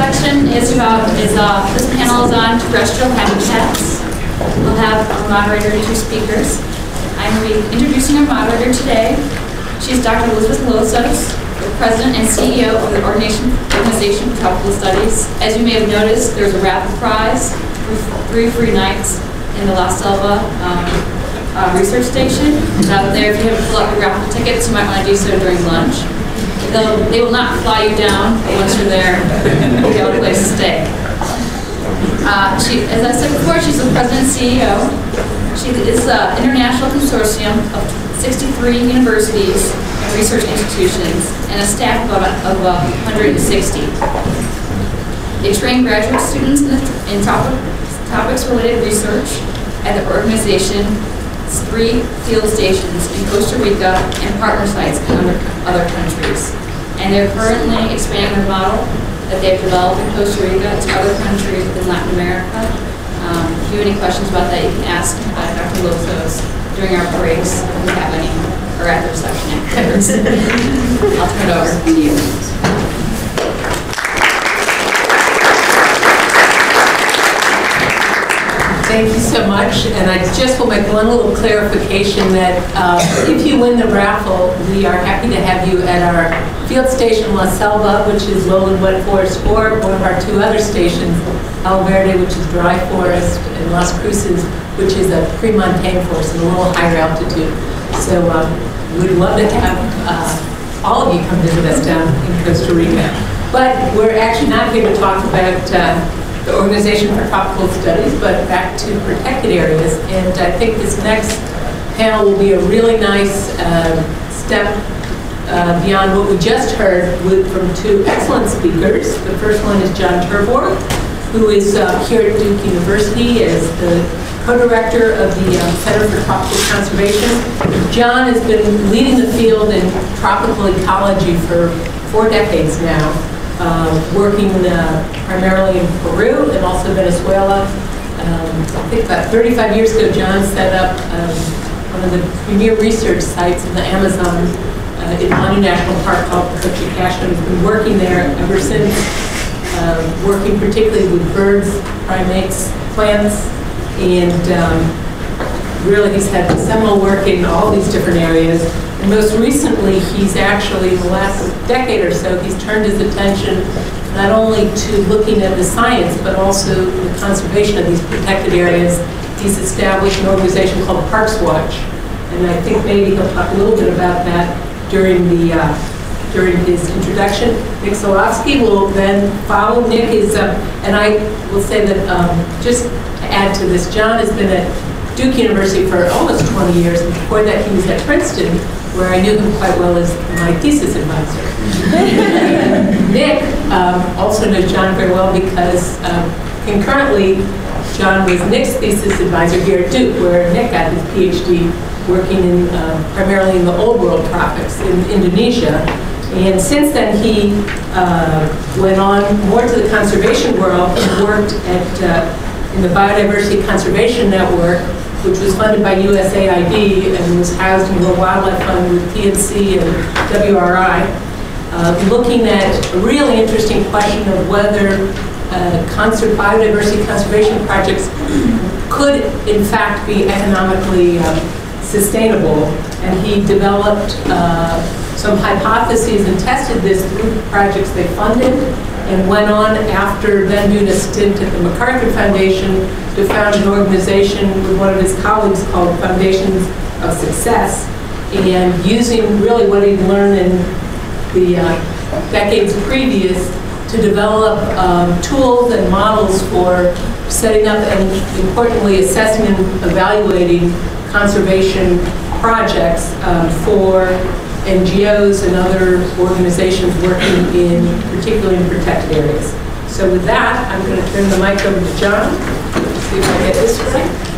section is about, is, uh, this panel is on terrestrial habitats. We'll have a moderator and two speakers. I'm introducing our moderator today. She's Dr. Elizabeth Losos, the President and CEO of the Organization Organization for Tropical Studies. As you may have noticed, there's a raffle prize for three free nights in the La Selva um, uh, Research Station. It's out there. If you haven't filled out your raffle tickets, you might want to do so during lunch. They'll, they will not fly you down once you're there. You have a place to stay. Uh, she, as I said before, she's the president and CEO. She is an international consortium of 63 universities and research institutions and a staff of, of uh, 160. They train graduate students in, the, in topic, topics related research at the organization's three field stations in Costa Rica and partner sites in other, countries. And they're currently expanding their model that they've developed in Costa Rica to other countries within Latin America. Um, if you have any questions about that, you can ask uh, Dr. Losos during our breaks if we have any, or at the reception afterwards. I'll turn it over to you. Thank you so much, and I just will make one little clarification that uh, if you win the raffle, we are happy to have you at our field station La Selva, which is lowland wet forest, or one of our two other stations, El Verde, which is dry forest, and Las Cruces, which is a pre-montane forest and a little higher altitude. So um, we'd love to have uh, all of you come visit us down in Costa Rica. But we're actually not here to talk about uh, the Organization for Tropical Studies, but back to protected areas. And I think this next panel will be a really nice um, step uh, beyond what we just heard with, from two excellent speakers. The first one is John Terborgh, who is uh, here at Duke University as the co-director of the um, Center for Tropical Conservation. John has been leading the field in tropical ecology for four decades now uh, working uh, primarily in Peru and also Venezuela. Um, I think about 35 years ago, John set up um, one of the premier research sites in the Amazon uh, in Manu National Park called Cocha Cashu. He's been working there ever since, uh, working particularly with birds, primates, plants, and um, really he's had seminal work in all these different areas. And most recently, he's actually, in the last decade or so, he's turned his attention not only to looking at the science, but also the conservation of these protected areas. He's established an organization called Parks Watch. And I think maybe he'll talk a little bit about that during the uh, during his introduction. Nick Salafsky will then follow. Nick is, uh, and I will say that um, just to add to this, John has been at Duke University for almost 20 years, before that he was at Princeton, where I knew him quite well as my thesis advisor. Nick um, also knows John very well because um, concurrently, John was Nick's thesis advisor here at Duke, where Nick got his PhD working in uh, primarily in the old world tropics in Indonesia. And since then, he uh, went on more to the conservation world and worked at uh, in the Biodiversity Conservation Network, which was funded by USAID and was housed in the Wildlife Fund with TNC and WRI, uh, looking at a really interesting question of whether uh, conser- biodiversity conservation projects could, in fact, be economically um, sustainable. And he developed uh, some hypotheses and tested this through projects they funded and went on after then doing a stint at the MacArthur Foundation to found an organization with one of his colleagues called Foundations of Success, and using really what he'd learned in the uh, decades previous to develop um, tools and models for setting up and importantly assessing and evaluating conservation projects um, for NGOs and other organizations working in, particularly in protected areas. So with that, I'm going to turn the mic over to John. See if I get this right.